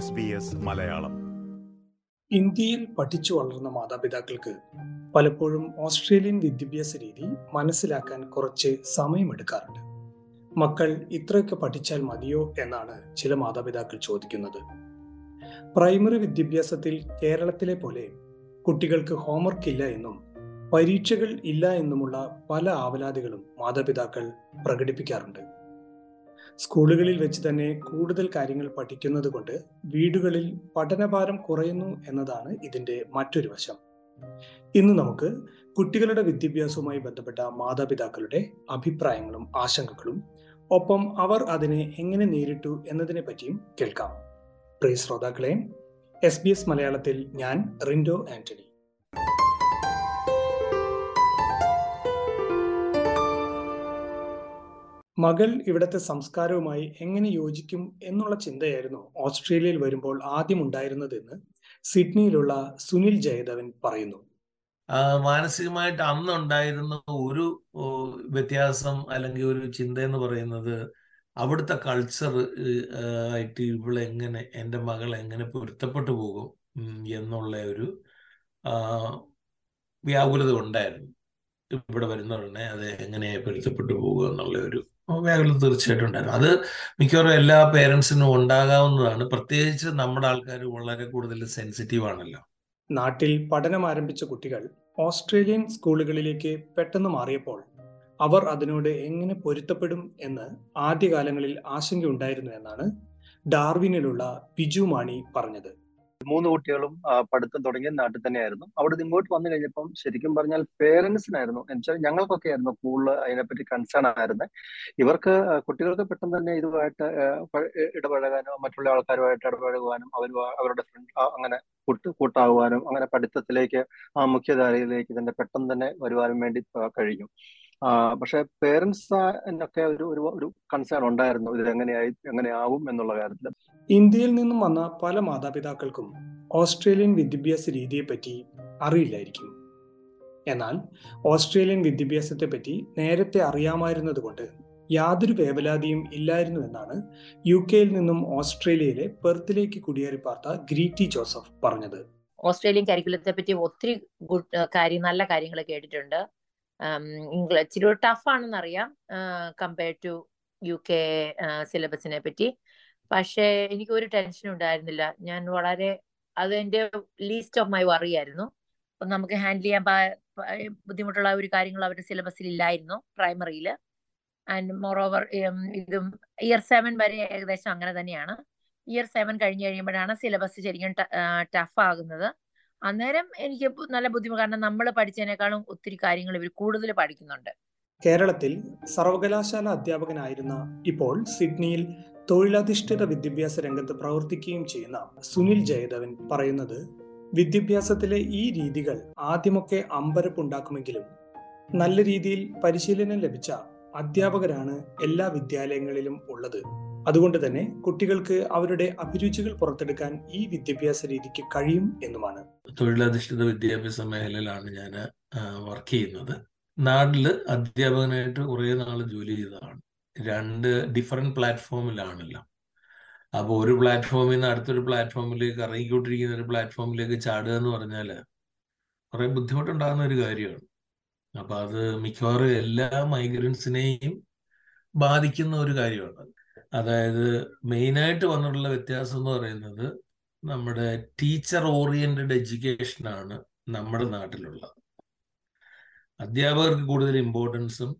S B S Malayalam. ഇന്ത്യയിൽ പഠിച്ചു വളർന്ന മാതാപിതാക്കൾക്ക് പലപ്പോഴും ഓസ്ട്രേലിയൻ വിദ്യാഭ്യാസ രീതി മനസ്സിലാക്കാൻ കുറച്ച് സമയമെടുക്കാറുണ്ട്. മക്കൾ ഇത്രയൊക്കെ പഠിച്ചാൽ മതിയോ എന്നാണ് ചില മാതാപിതാക്കൾ ചോദിക്കുന്നത്. പ്രൈമറി വിദ്യാഭ്യാസത്തിൽ കേരളത്തിലെ പോലെ കുട്ടികൾക്ക് ഹോംവർക്ക് ഇല്ല എന്നും പരീക്ഷകൾ ഇല്ല എന്നുമുള്ള പല ആവലാതികളും മാതാപിതാക്കൾ പ്രകടിപ്പിക്കാറുണ്ട്. സ്കൂളുകളിൽ വെച്ച് തന്നെ കൂടുതൽ കാര്യങ്ങൾ പഠിക്കുന്നത് കൊണ്ട് വീടുകളിൽ പഠനഭാരം കുറയുന്നു എന്നതാണ് ഇതിന്റെ മറ്റൊരു വശം. ഇന്ന് നമുക്ക് കുട്ടികളുടെ വിദ്യാഭ്യാസവുമായി ബന്ധപ്പെട്ട മാതാപിതാക്കളുടെ അഭിപ്രായങ്ങളും ആശങ്കകളും ഒപ്പം അവർ അതിനെ എങ്ങനെ നേരിട്ടു എന്നതിനെ പറ്റിയും കേൾക്കാം. പ്രിയ ശ്രോതാക്കളെ എസ് ബി എസ് മലയാളത്തിൽ ഞാൻ റിൻഡോ ആന്റണി. മകൾ ഇവിടത്തെ സംസ്കാരവുമായി എങ്ങനെ യോജിക്കും എന്നുള്ള ചിന്തയായിരുന്നു ഓസ്ട്രേലിയയിൽ വരുമ്പോൾ ആദ്യം ഉണ്ടായിരുന്നതെന്ന് സിഡ്നിയിലുള്ള സുനിൽ ജയദവൻ പറയുന്നു. മാനസികമായിട്ട് അന്നുണ്ടായിരുന്ന ഒരു വ്യത്യാസം അല്ലെങ്കിൽ ഒരു ചിന്ത എന്ന് പറയുന്നത് അവിടുത്തെ കൾച്ചർ ആയിട്ട് ഇവളെങ്ങനെ എന്റെ മകൾ എങ്ങനെ പൊരുത്തപ്പെട്ടു പോകും എന്നുള്ള ഒരു വ്യാകുലത ഉണ്ടായിരുന്നു. ഇവിടെ വരുന്ന ഉടനെ അത് എങ്ങനെ പൊരുത്തപ്പെട്ടു പോകുക എന്നുള്ള ഒരു വ്യാകുലത തീർച്ചയായിട്ടും ഉണ്ടായിരുന്നു. അത് മിക്കവാറും എല്ലാ പേരൻസിനും ഉണ്ടാകാവുന്നതാണ്. പ്രത്യേകിച്ച് നമ്മുടെ ആൾക്കാർ വളരെ കൂടുതൽ സെൻസിറ്റീവ് ആണല്ലോ. നാട്ടിൽ പഠനം ആരംഭിച്ച കുട്ടികൾ ഓസ്ട്രേലിയൻ സ്കൂളുകളിലേക്ക് പെട്ടെന്ന് മാറിയപ്പോൾ അവർ അതിനോട് എങ്ങനെ പൊരുത്തപ്പെടും എന്ന് ആദ്യകാലങ്ങളിൽ ആശങ്കയുണ്ടായിരുന്നു എന്നാണ് ഡാർവിനിലുള്ള ബിജു മാണി പറഞ്ഞത്. മൂന്ന് കുട്ടികളും പഠിത്തം തുടങ്ങിയ നാട്ടിൽ തന്നെയായിരുന്നു. അവിടെ ഇങ്ങോട്ട് വന്നു കഴിഞ്ഞപ്പം ശരിക്കും പറഞ്ഞാൽ പേരൻസിനായിരുന്നു. എന്നുവെച്ചാൽ ഞങ്ങൾക്കൊക്കെ ആയിരുന്നു കൂടുതൽ അതിനെപ്പറ്റി കൺസേൺ ആയിരുന്നു. ഇവർക്ക് കുട്ടികൾക്ക് പെട്ടെന്ന് തന്നെ ഇതുമായിട്ട് ഇടപഴകാനോ മറ്റുള്ള ആൾക്കാരുമായിട്ട് ഇടപഴകുവാനും അവർ അവരുടെ ഫ്രണ്ട് അങ്ങനെ കൂട്ട് കൂട്ടാകുവാനും അങ്ങനെ പഠിത്തത്തിലേക്ക് ആ മുഖ്യധാരയിലേക്ക് തന്നെ പെട്ടെന്ന് തന്നെ വരുവാനും വേണ്ടി കഴിഞ്ഞു പക്ഷെ പേരൻസിനൊക്കെ ഒരു ഒരു ഒരു കൺസേൺ ഉണ്ടായിരുന്നു. ഇത് എങ്ങനെയായി എങ്ങനെയാവും എന്നുള്ള കാര്യത്തിൽ ഇന്ത്യയിൽ നിന്നും വന്ന പല മാതാപിതാക്കൾക്കും ഓസ്ട്രേലിയൻ വിദ്യാഭ്യാസ രീതിയെപ്പറ്റി അറിയില്ലായിരിക്കും. എന്നാൽ ഓസ്ട്രേലിയൻ വിദ്യാഭ്യാസത്തെ പറ്റി നേരത്തെ അറിയാമായിരുന്നതുകൊണ്ട് യാതൊരു വേവലാതിയും ഇല്ലായിരുന്നു എന്നാണ് യു കെയിൽ നിന്നും ഓസ്ട്രേലിയയിലെ പെർത്തിലേക്ക് കുടിയേറി പാർത്ത ഗ്രീറ്റി ജോസഫ് പറഞ്ഞത്. ഓസ്ട്രേലിയൻ കരിക്കുലത്തെ പറ്റി ഒത്തിരി ഗുഡ് കാര്യം നല്ല കാര്യങ്ങൾ കേട്ടിട്ടുണ്ട്. ഇംഗ്ലീഷ് ഇച്ചിരി ടഫാണെന്നറിയാം കമ്പയർഡ് ടു യു കെ സിലബസിനെ പറ്റി. പക്ഷേ എനിക്ക് ഒരു ടെൻഷനും ഉണ്ടായിരുന്നില്ല. ഞാൻ വളരെ അത് എന്റെ ലീസ്റ്റ് ഓഫ് മൈ വറി ആയിരുന്നു. അപ്പം നമുക്ക് ഹാൻഡിൽ ചെയ്യാൻ ബുദ്ധിമുട്ടുള്ള ഒരു കാര്യങ്ങൾ അവരുടെ സിലബസിൽ ഇല്ലായിരുന്നു പ്രൈമറിയിൽ ആൻഡ് മോർ ഓവർ ഇതും ഇയർ സെവൻ വരെ ഏകദേശം അങ്ങനെ തന്നെയാണ്. ഇയർ സെവൻ കഴിഞ്ഞ് കഴിയുമ്പോഴാണ് സിലബസ് ശരിക്കും ടഫ് ആകുന്നത്. അന്നേരം എനിക്ക് നല്ല ബുദ്ധിമുട്ട് കാരണം നമ്മൾ പഠിച്ചതിനേക്കാളും ഒത്തിരി കാര്യങ്ങൾ ഇവർ കൂടുതൽ പഠിക്കുന്നുണ്ട്. കേരളത്തിൽ സർവകലാശാല അധ്യാപകനായിരുന്ന ഇപ്പോൾ സിഡ്നിയിൽ തൊഴിലധിഷ്ഠിത വിദ്യാഭ്യാസ രംഗത്ത് പ്രവർത്തിക്കുകയും ചെയ്യുന്ന സുനിൽ ജയദേവൻ പറയുന്നത് വിദ്യാഭ്യാസത്തിലെ ഈ രീതികൾ ആദ്യമൊക്കെ അമ്പരപ്പുണ്ടാക്കുമെങ്കിലും നല്ല രീതിയിൽ പരിശീലനം ലഭിച്ച അധ്യാപകരാണ് എല്ലാ വിദ്യാലയങ്ങളിലും ഉള്ളത്. അതുകൊണ്ട് തന്നെ കുട്ടികൾക്ക് അവരുടെ അഭിരുചികൾ പുറത്തെടുക്കാൻ ഈ വിദ്യാഭ്യാസ രീതിക്ക് കഴിയും എന്നുമാണ്. തൊഴിലധിഷ്ഠിത വിദ്യാഭ്യാസ മേഖലയിലാണ് ഞാൻ വർക്ക് ചെയ്യുന്നത്. നാട്ടിൽ അധ്യാപകനായിട്ട് കുറേ നാൾ ജോലി ചെയ്തതാണ്. രണ്ട് ഡിഫറെന്റ് പ്ലാറ്റ്ഫോമിലാണല്ലോ അപ്പോൾ ഒരു പ്ലാറ്റ്ഫോമിൽ നിന്ന് അടുത്തൊരു പ്ലാറ്റ്ഫോമിലേക്ക് ഇറങ്ങിക്കൊണ്ടിരിക്കുന്ന ഒരു പ്ലാറ്റ്ഫോമിലേക്ക് ചാടുക എന്ന് പറഞ്ഞാൽ കുറെ ബുദ്ധിമുട്ടുണ്ടാകുന്ന ഒരു കാര്യമാണ്. അപ്പൊ അത് മിക്കവാറും എല്ലാ മൈഗ്രൻസിനെയും ബാധിക്കുന്ന ഒരു കാര്യമാണ്. അതായത് മെയിനായിട്ട് വന്നിട്ടുള്ള വ്യത്യാസം എന്ന് പറയുന്നത് നമ്മുടെ ടീച്ചർ ഓറിയന്റഡ് എഡ്യൂക്കേഷനാണ് നമ്മുടെ നാട്ടിലുള്ളത്. അധ്യാപകർക്ക് കൂടുതൽ ഇമ്പോർട്ടൻസും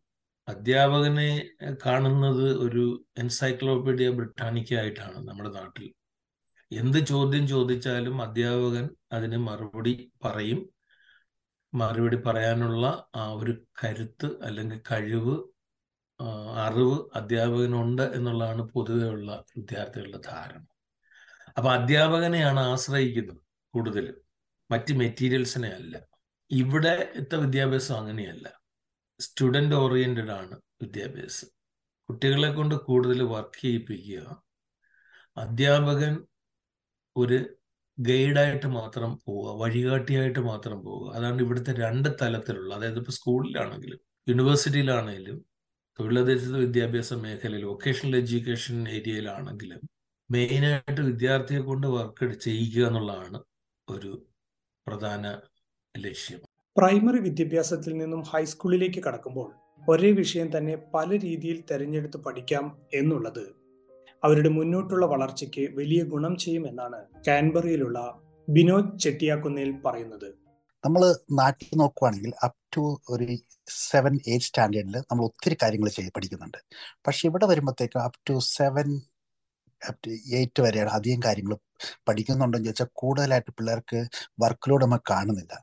അധ്യാപകനെ കാണുന്നത് ഒരു എൻസൈക്ലോപീഡിയ ബ്രിട്ടാനിക്ക ആയിട്ടാണ് നമ്മുടെ നാട്ടിൽ. എന്ത് ചോദ്യം ചോദിച്ചാലും അധ്യാപകൻ അതിന് മറുപടി പറയും. മറുപടി പറയാനുള്ള ആ ഒരു കരുത്ത് അല്ലെങ്കിൽ കഴിവ് അറിവ് അധ്യാപകനുണ്ട് എന്നുള്ളതാണ് പൊതുവെയുള്ള വിദ്യാർത്ഥികളുടെ ധാരണ. അപ്പൊ അധ്യാപകനെയാണ് ആശ്രയിക്കുന്നത് കൂടുതൽ മറ്റ് മെറ്റീരിയൽസിനെ അല്ല. ഇവിടത്തെ വിദ്യാഭ്യാസം അങ്ങനെയല്ല. സ്റ്റുഡന്റ് ഓറിയന്റഡ് ആണ് വിദ്യാഭ്യാസം. കുട്ടികളെ കൊണ്ട് കൂടുതൽ വർക്ക് ചെയ്യിപ്പിക്കുക. അധ്യാപകൻ ഒരു ഗൈഡായിട്ട് മാത്രം പോവുക വഴികാട്ടിയായിട്ട് മാത്രം പോവുക. അതാണ് ഇവിടുത്തെ രണ്ട് തലത്തിലുള്ള അതായത് ഇപ്പോൾ സ്കൂളിലാണെങ്കിലും യൂണിവേഴ്സിറ്റിയിലാണെങ്കിലും തൊഴിലധിഷ്ഠിത വിദ്യാഭ്യാസ മേഖലയിൽ വൊക്കേഷണൽ എഡ്യൂക്കേഷൻ ഏരിയയിലാണെങ്കിലും മെയിനായിട്ട് വിദ്യാർത്ഥിയെ കൊണ്ട് വർക്ക് ചെയ്യിക്കുക എന്നുള്ളതാണ് ഒരു പ്രധാന ലക്ഷ്യം. പ്രൈമറി വിദ്യാഭ്യാസത്തിൽ നിന്നും ഹൈസ്കൂളിലേക്ക് കടക്കുമ്പോൾ ഒരേ വിഷയം തന്നെ പല രീതിയിൽ തെരഞ്ഞെടുത്ത് പഠിക്കാം എന്നുള്ളത് അവരുടെ മുന്നോട്ടുള്ള വളർച്ചയ്ക്ക് വലിയ ഗുണം ചെയ്യുമെന്നാണ് കാൻബറിയിലുള്ള ബിനോദ് ചെട്ടിയാക്കുന്നേൽ പറയുന്നത്. നമ്മൾ നാട്ടിൽ നോക്കുവാണെങ്കിൽ അപ് ടു ഒരു സെവൻ എയ്റ്റ് സ്റ്റാൻഡേർഡിൽ നമ്മൾ ഒത്തിരി കാര്യങ്ങൾ ചെയ്ത് പഠിക്കുന്നുണ്ട്. പക്ഷെ ഇവിടെ വരുമ്പോഴത്തേക്കും up to seven up to eight വരെയാണ് അധികം കാര്യങ്ങൾ പഠിക്കുന്നുണ്ടെന്ന് ചോദിച്ചാൽ കൂടുതലായിട്ട് പിള്ളേർക്ക് വർക്ക് ലോഡ് നമ്മൾ കാണുന്നില്ല.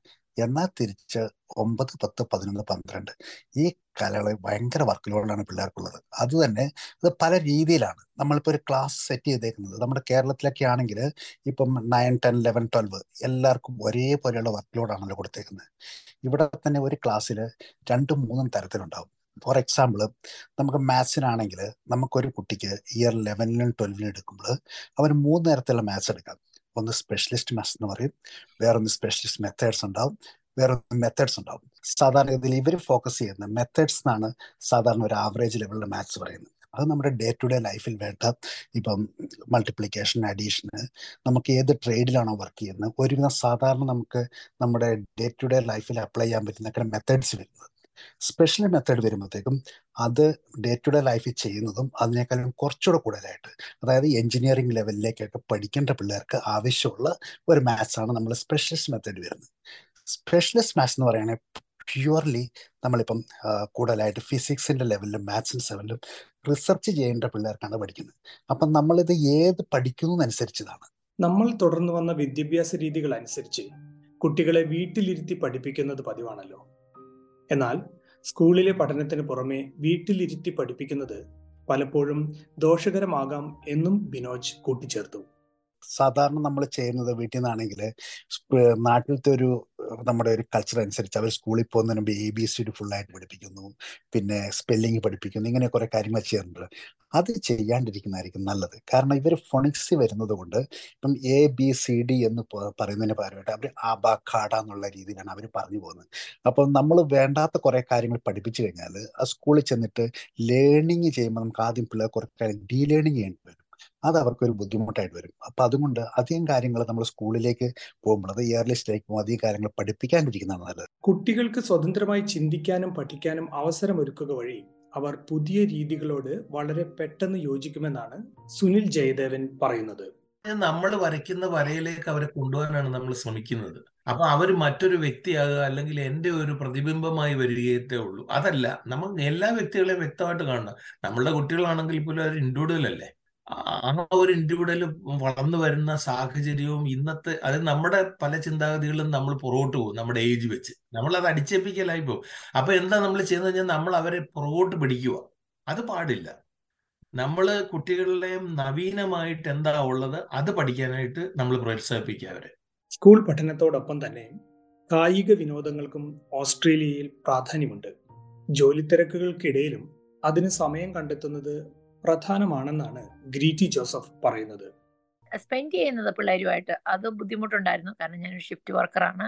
എന്നാൽ തിരിച്ച് ഒമ്പത് പത്ത് പതിനൊന്ന് പന്ത്രണ്ട്. ഈ കലകളെ ഭയങ്കര വർക്ക് ലോഡാണ് പിള്ളേർക്കുള്ളത്. അത് തന്നെ ഇത് പല രീതിയിലാണ്. നമ്മളിപ്പോൾ ഒരു ക്ലാസ് സെറ്റ് ചെയ്തേക്കുന്നത്. നമ്മുടെ കേരളത്തിലൊക്കെ ആണെങ്കിൽ ഇപ്പം നയൻ ടെൻ ലെവൻ ട്വൽവ് എല്ലാവർക്കും ഒരേപോലെയുള്ള വർക്ക് ലോഡാണല്ലോ കൊടുത്തേക്കുന്നത്. ഇവിടെ തന്നെ ഒരു ക്ലാസ്സിൽ രണ്ടും മൂന്നും തരത്തിലുണ്ടാവും. ഫോർ എക്സാമ്പിൾ നമുക്ക് മാത്സിനാണെങ്കിൽ നമുക്കൊരു കുട്ടിക്ക് ഇയർ ലെവനിലും ട്വൽവിലും എടുക്കുമ്പോൾ അവന് മൂന്ന് തരത്തിലുള്ള മാത്സ് എടുക്കാം. ഒന്ന് സ്പെഷ്യലിസ്റ്റ് മാത്സ് എന്ന് പറയും. വേറൊന്ന് സ്പെഷ്യലിസ്റ്റ് മെത്തേഡ്സ് ഉണ്ടാവും. വേറൊന്ന് മെത്തേഡ്സ് ഉണ്ടാവും. സാധാരണഗതിയിൽ ഇവർ ഫോക്കസ് ചെയ്യുന്ന മെത്തേഡ്സ് എന്നാണ് സാധാരണ ഒരു ആവറേജ് ലെവലിലെ മാത്സ് പറയുന്നത്. അത് നമ്മുടെ ഡേ ടു ഡേ ലൈഫിൽ വേണ്ട ഇപ്പം മൾട്ടിപ്ലിക്കേഷൻ അഡീഷന് നമുക്ക് ഏത് ട്രേഡിലാണോ വർക്ക് ചെയ്യുന്നത്. ഒരുവിധം സാധാരണ നമുക്ക് നമ്മുടെ ഡേ ടു ഡേ ലൈഫിൽ അപ്ലൈ ചെയ്യാൻ പറ്റുന്ന മെത്തേഡ്സ് വരുന്നത്. സ്പെഷ്യൽ മെത്തേഡ് വരുമ്പോഴത്തേക്കും അത് ഡേ ടു ഡേ ലൈഫിൽ ചെയ്യുന്നതും അതിനേക്കാളും കുറച്ചുകൂടെ കൂടുതലായിട്ട് അതായത് എഞ്ചിനീയറിംഗ് ലെവലിലേക്കൊക്കെ പഠിക്കേണ്ട പിള്ളേർക്ക് ആവശ്യമുള്ള ഒരു മാത്സ് ആണ് നമ്മൾ സ്പെഷ്യലിസ്റ്റ് മെത്തേഡ് വരുന്നത്. സ്പെഷ്യലിസ്റ്റ് മാത്സ് എന്ന് പറയുകയാണെങ്കിൽ പ്യുവർലി നമ്മളിപ്പം കൂടുതലായിട്ട് ഫിസിക്സിന്റെ ലെവലിലും മാത്സിന്റെ ലെവലിലും റിസർച്ച് ചെയ്യേണ്ട പിള്ളേർക്കാണ് പഠിക്കുന്നത്. അപ്പം നമ്മളിത് ഏത് പഠിക്കുന്നതനുസരിച്ചതാണ്? നമ്മൾ തുടർന്ന് വന്ന വിദ്യാഭ്യാസ രീതികൾ അനുസരിച്ച് കുട്ടികളെ വീട്ടിലിരുത്തി പഠിപ്പിക്കുന്നത് പതിവാണല്ലോ. എന്നാൽ സ്കൂളിലെ പഠനത്തിന് പുറമെ വീട്ടിലിരുത്തി പഠിപ്പിക്കുന്നത് പലപ്പോഴും ദോഷകരമാകാം എന്നും ബിനോജ് കൂട്ടിച്ചേർത്തു. സാധാരണ നമ്മൾ ചെയ്യുന്നത് വീട്ടിൽ നിന്നാണെങ്കിൽ നാട്ടിലത്തെ ഒരു നമ്മുടെ ഒരു കൾച്ചർ അനുസരിച്ച് അവർ സ്കൂളിൽ പോകുന്നതിന് മുമ്പ് എ ബി സി ഡി ഫുള്ളായിട്ട് പഠിപ്പിക്കുന്നു. പിന്നെ സ്പെല്ലിംഗ് പഠിപ്പിക്കുന്നു. ഇങ്ങനെ കുറെ കാര്യങ്ങൾ ചെയ്യാറുണ്ട്. അത് ചെയ്യാണ്ടിരിക്കുന്നതായിരിക്കും നല്ലത്. കാരണം ഇവർ ഫോണിക്സ് വരുന്നത് കൊണ്ട് ഇപ്പം എ ബി സി ഡി എന്ന് പറയുന്നതിന് പകരമായിട്ട് അവർ ആബ ഖാഡ എന്നുള്ള രീതിയിലാണ് അവർ പറഞ്ഞു പോകുന്നത്. അപ്പം നമ്മൾ വേണ്ടാത്ത കുറെ കാര്യങ്ങൾ പഠിപ്പിച്ചു കഴിഞ്ഞാൽ ആ സ്കൂളിൽ ചെന്നിട്ട് ലേണിംഗ് ചെയ്യുമ്പോൾ നമുക്ക് ആദ്യം പിള്ളേർ കുറേ കാര്യം ഡീ ലേണിംഗ് ചെയ്യേണ്ടി വരും. അത് അവർക്കൊരു ബുദ്ധിമുട്ടായിട്ട് വരും. അപ്പൊ അതുകൊണ്ട് അധികം കാര്യങ്ങൾ നമ്മൾ സ്കൂളിലേക്ക് പോകുമ്പോൾ അത് ഇയർലി സ്റ്റേക്ക് പോകുമ്പോൾ അധികം കാര്യങ്ങൾ പഠിപ്പിക്കാണ്ടിരിക്കുന്നതാണ് നല്ലത്. കുട്ടികൾക്ക് സ്വതന്ത്രമായി ചിന്തിക്കാനും പഠിക്കാനും അവസരം ഒരുക്കുക വഴി അവർ പുതിയ രീതികളോട് വളരെ പെട്ടെന്ന് യോജിക്കുമെന്നാണ് സുനിൽ ജയദേവൻ പറയുന്നത്. നമ്മൾ വരയ്ക്കുന്ന വരയിലേക്ക് അവരെ കൊണ്ടുപോകാനാണ് നമ്മൾ ശ്രമിക്കുന്നത്. അപ്പൊ അവർ മറ്റൊരു വ്യക്തിയാകുക അല്ലെങ്കിൽ എന്റെ ഒരു പ്രതിബിംബമായി വരികയത്തേ ഉള്ളൂ. അതല്ല നമ്മൾ എല്ലാ വ്യക്തികളെയും വ്യക്തമായിട്ട് കാണണം. നമ്മളുടെ കുട്ടികളാണെങ്കിൽ പോലും അവർ ഇൻഡിവിജ്വൽ അല്ലേ? ആ ഒരു ഇൻഡിവിജ്വൽ വളർന്നു വരുന്ന സാഹചര്യവും ഇന്നത്തെ അത് നമ്മുടെ പല ചിന്താഗതികളും നമ്മൾ പുറകോട്ട് പോകും നമ്മുടെ ഏജ് വെച്ച്. നമ്മൾ അത് അടിച്ചേപ്പിക്കലായി പോകും. അപ്പൊ എന്താ നമ്മൾ ചെയ്യുന്നത് കഴിഞ്ഞാൽ നമ്മൾ അവരെ പുറകോട്ട് പിടിക്കുക. അത് പാടില്ല. നമ്മൾ കുട്ടികളുടെയും നവീനമായിട്ട് എന്താ ഉള്ളത് അത് പഠിക്കാനായിട്ട് നമ്മൾ പ്രോത്സാഹിപ്പിക്കുക അവരെ. സ്കൂൾ പഠനത്തോടൊപ്പം തന്നെ കായിക വിനോദങ്ങൾക്കും ഓസ്ട്രേലിയയിൽ പ്രാധാന്യമുണ്ട്. ജോലി തിരക്കുകൾക്കിടയിലും അതിന് സമയം കണ്ടെത്തുന്നത് പ്രധാനമാണെന്നാണ് ഗ്രീറ്റി ജോസഫ് പറയുന്നത്. സ്പെൻഡ് ചെയ്യുന്നത് പിള്ളേരുമായിട്ട് അത് ബുദ്ധിമുട്ടുണ്ടായിരുന്നു. കാരണം ഞാനൊരു ഷിഫ്റ്റ് വർക്കറാണ്.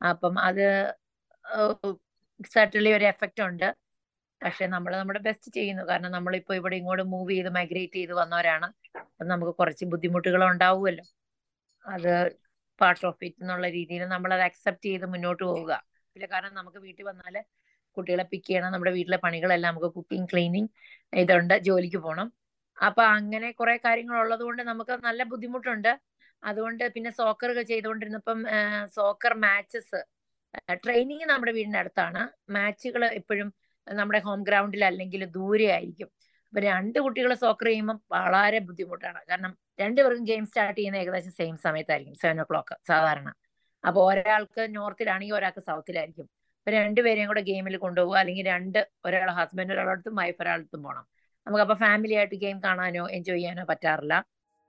അപ്പം അത് സർട്ടലി ഒരു എഫക്റ്റ് ഉണ്ട്. പക്ഷെ നമ്മൾ നമ്മുടെ ബെസ്റ്റ് ചെയ്യുന്നു. കാരണം നമ്മളിപ്പോൾ ഇവിടെ ഇങ്ങോട്ട് മൂവ് ചെയ്ത് മൈഗ്രേറ്റ് ചെയ്ത് വന്നവരാണ്. അപ്പം നമുക്ക് കുറച്ച് ബുദ്ധിമുട്ടുകൾ ഉണ്ടാവുമല്ലോ. അത് പാർട്ട് ഓഫ് ഇറ്റ് എന്നുള്ള രീതിയിൽ നമ്മൾ അത് അക്സെപ്റ്റ് ചെയ്ത് മുന്നോട്ട് പോവുക. പിന്നെ കാരണം നമുക്ക് വീട്ടിൽ വന്നാൽ കുട്ടികളെ പിക്ക് ചെയ്യണം. നമ്മുടെ വീട്ടിലെ പണികളെല്ലാം നമുക്ക് കുക്കിംഗ് ക്ലീനിങ് ഇതുണ്ട്. ജോലിക്ക് പോകണം അപ്പൊ അങ്ങനെ കുറെ കാര്യങ്ങൾ ഉള്ളത് കൊണ്ട് നമുക്ക് നല്ല ബുദ്ധിമുട്ടുണ്ട്. അതുകൊണ്ട് പിന്നെ സോക്കർ ചെയ്തുകൊണ്ടിരുന്നപ്പം സോക്കർ മാച്ചസ് ട്രെയിനിങ് നമ്മുടെ വീടിന്റെ അടുത്താണ്. മാച്ചുകൾ എപ്പോഴും നമ്മുടെ ഹോം ഗ്രൗണ്ടിൽ അല്ലെങ്കിൽ ദൂരെ ആയിരിക്കും. അപ്പൊ രണ്ട് കുട്ടികൾ സോക്കർ ചെയ്യുമ്പോൾ വളരെ ബുദ്ധിമുട്ടാണ്. കാരണം രണ്ടുപേർക്കും ഗെയിം സ്റ്റാർട്ട് ചെയ്യുന്ന ഏകദേശം സെയിം സമയത്തായിരിക്കും സെവൻ ഒ ക്ലോക്ക് സാധാരണ. അപ്പൊ ഒരാൾക്ക് നോർത്തിലാണെങ്കിൽ ഒരാൾക്ക് സൗത്തിലായിരിക്കും അപ്പൊ രണ്ടുപേരെയും കൂടെ ഗെയിമിൽ കൊണ്ടുപോകുക അല്ലെങ്കിൽ രണ്ട് ഒരാൾ ഹസ്ബൻഡ് ഒരാളടുത്തും വൈഫ് ഒരാളടുത്തും പോകണം നമുക്ക് അപ്പൊ ഫാമിലി ആയിട്ട് ഗെയിം കാണാനോ എൻജോയ് ചെയ്യാനോ പറ്റാറില്ല.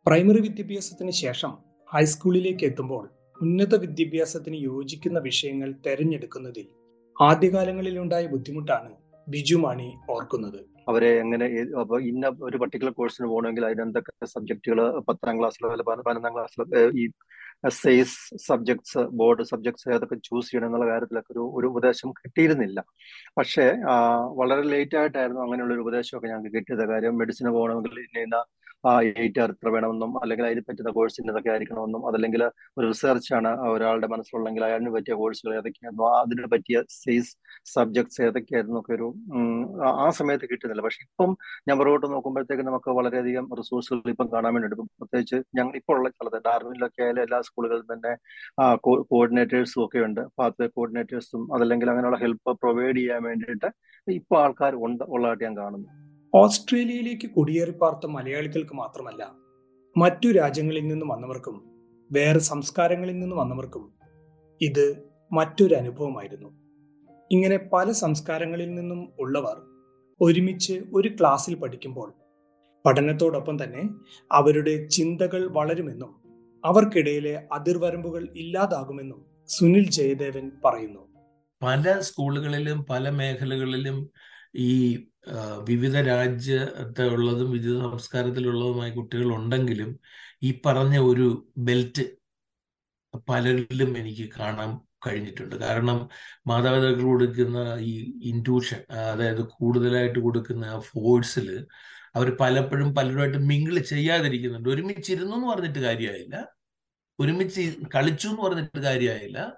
പ്രൈമറി വിദ്യാഭ്യാസത്തിന് ശേഷം ഹൈസ്കൂളിലേക്ക് എത്തുമ്പോൾ ഉന്നത വിദ്യാഭ്യാസത്തിന് യോജിക്കുന്ന വിഷയങ്ങൾ തെരഞ്ഞെടുക്കുന്നതിൽ ആദ്യകാലങ്ങളിലുണ്ടായ ബുദ്ധിമുട്ടാണ് ബിജു മാണി ഓർക്കുന്നത്. അവരെ എങ്ങനെ അപ്പൊ ഇന്ന ഒരു പർട്ടിക്കുലർ കോഴ്സിന് പോകണമെങ്കിൽ അതിന് എന്തൊക്കെ സബ്ജക്റ്റുകൾ പത്താം ക്ലാസ്സിലോ അല്ല പതിനൊന്നാം ക്ലാസ്സിലോ ഈ സെയ്സ് സബ്ജക്ട്സ് ബോർഡ് സബ്ജക്ട്സ് ഏതൊക്കെ ചൂസ് ചെയ്യണം എന്നുള്ള കാര്യത്തിലൊക്കെ ഒരു ഒരു ഉപദേശം കിട്ടിയിരുന്നില്ല. പക്ഷേ വളരെ ലേറ്റ് ആയിട്ടായിരുന്നു അങ്ങനെയുള്ള ഒരു ഉപദേശമൊക്കെ ഞങ്ങൾക്ക് കിട്ടിയത്. കാര്യം മെഡിസിന് പോകണമെങ്കിൽ ഇന്ന എയ്റ്റ് ഇത്ര വേണമെന്നും അല്ലെങ്കിൽ അതിന് പറ്റുന്ന കോഴ്സ് ഇന്നതൊക്കെ ആയിരിക്കണമെന്നും അതല്ലെങ്കിൽ ഒരു റിസർച്ച് ആണ് ഒരാളുടെ മനസ്സിലുള്ളെങ്കിൽ അയാളിന് പറ്റിയ കോഴ്സുകൾ ഏതൊക്കെയായിരുന്നു അതിന് പറ്റിയ സൈസ് സബ്ജക്ട്സ് ഏതൊക്കെയായിരുന്നു ഒക്കെ ഒരു ആ സമയത്ത് കിട്ടുന്നില്ല. പക്ഷെ ഇപ്പം ഞാൻ പുറകോട്ട് നോക്കുമ്പോഴത്തേക്ക് നമുക്ക് വളരെയധികം റിസോഴ്സുകൾ ഇപ്പം കാണാൻ വേണ്ടിയിട്ട് പ്രത്യേകിച്ച് ഞങ്ങൾ ഇപ്പോൾ ഉള്ള സ്ഥലത്ത് ഡാർവിനിലൊക്കെ ആയാലും എല്ലാ സ്കൂളുകളിലും തന്നെ കോർഡിനേറ്റേഴ്സും ഒക്കെ ഉണ്ട്. പാത്വേ കോർഡിനേറ്റേഴ്സും അതല്ലെങ്കിൽ അങ്ങനെയുള്ള ഹെൽപ്പ് പ്രൊവൈഡ് ചെയ്യാൻ വേണ്ടിയിട്ട് ഇപ്പോൾ ആൾക്കാർ ഉണ്ട് ഉള്ളതായിട്ട് ഞാൻ കാണുന്നു. ഓസ്ട്രേലിയയിലേക്ക് കുടിയേറി പാർത്ത മലയാളികൾക്ക് മാത്രമല്ല മറ്റു രാജ്യങ്ങളിൽ നിന്നും വന്നവർക്കും വേറെ സംസ്കാരങ്ങളിൽ നിന്നും വന്നവർക്കും ഇത് മറ്റൊരു അനുഭവമായിരുന്നു. ഇങ്ങനെ പല സംസ്കാരങ്ങളിൽ നിന്നും ഉള്ളവർ ഒരുമിച്ച് ഒരു ക്ലാസ്സിൽ പഠിക്കുമ്പോൾ പഠനത്തോടൊപ്പം തന്നെ അവരുടെ ചിന്തകൾ വളരുമെന്നും അവർക്കിടയിലെ അതിർവരമ്പുകൾ ഇല്ലാതാകുമെന്നും സുനിൽ ജയദേവൻ പറയുന്നു. പല സ്കൂളുകളിലും പല മേഖലകളിലും ഈ വിവിധ രാജ്യത്തെ ഉള്ളതും വിവിധ സംസ്കാരത്തിലുള്ളതുമായ കുട്ടികൾ ഉണ്ടെങ്കിലും ഈ പറഞ്ഞ ഒരു ബെൽറ്റ് പലരിലും എനിക്ക് കാണാൻ കഴിഞ്ഞിട്ടുണ്ട്. കാരണം മാതാപിതാക്കൾ കൊടുക്കുന്ന ഈ ഇൻട്യൂഷൻ അതായത് കൂടുതലായിട്ട് കൊടുക്കുന്ന ഫോഴ്സിൽ അവർ പലപ്പോഴും പലരുമായിട്ട് മിങ്കിൾ ചെയ്യാതിരിക്കുന്നുണ്ട്. ഒരുമിച്ചിരുന്നു എന്ന് പറഞ്ഞിട്ട് കാര്യമായില്ല. ഒരുമിച്ച് കളിച്ചു എന്ന് പറഞ്ഞിട്ട് കാര്യമായില്ല.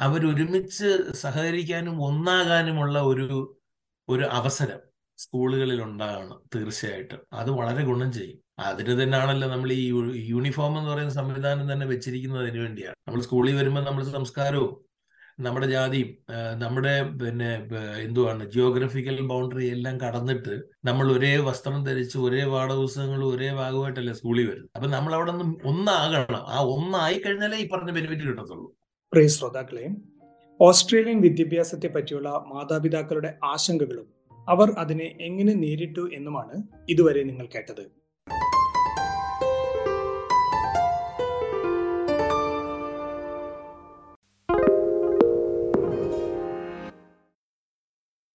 അവരൊരുമിച്ച് സഹകരിക്കാനും ഒന്നാകാനുമുള്ള ഒരു ഒരു അവസരം സ്കൂളുകളിൽ ഉണ്ടാകണം തീർച്ചയായിട്ടും. അത് വളരെ ഗുണം ചെയ്യും. അതിന് തന്നെയാണല്ലോ നമ്മൾ ഈ യൂണിഫോം എന്ന് പറയുന്ന സംവിധാനം തന്നെ വെച്ചിരിക്കുന്നത് അതിനു വേണ്ടിയാണ്. നമ്മൾ സ്കൂളിൽ വരുമ്പോൾ നമ്മുടെ സംസ്കാരവും നമ്മുടെ ജാതിയും നമ്മുടെ പിന്നെ എന്തുവാണ് ജിയോഗ്രഫിക്കൽ ബൗണ്ടറി എല്ലാം കടന്നിട്ട് നമ്മൾ ഒരേ വസ്ത്രം ധരിച്ച് ഒരേ പാഠപുസ്തകങ്ങളും ഒരേ ഭാഗമായിട്ടല്ലേ സ്കൂളിൽ വരുന്നത്. അപ്പൊ നമ്മൾ അവിടെ നിന്ന് ഒന്നാകണം. ആ ഒന്നായി കഴിഞ്ഞാലേ ഈ പറഞ്ഞ ബെനിഫിറ്റ് കിട്ടത്തുള്ളൂ. ശ്രോതാക്കളെ ഓസ്ട്രേലിയൻ വിദ്യാഭ്യാസത്തെ പറ്റിയുള്ള മാതാപിതാക്കളുടെ ആശങ്കകളും അവർ അതിനെ എങ്ങനെ നേരിട്ടു എന്നുമാണ് ഇതുവരെ നിങ്ങൾ കേട്ടത്.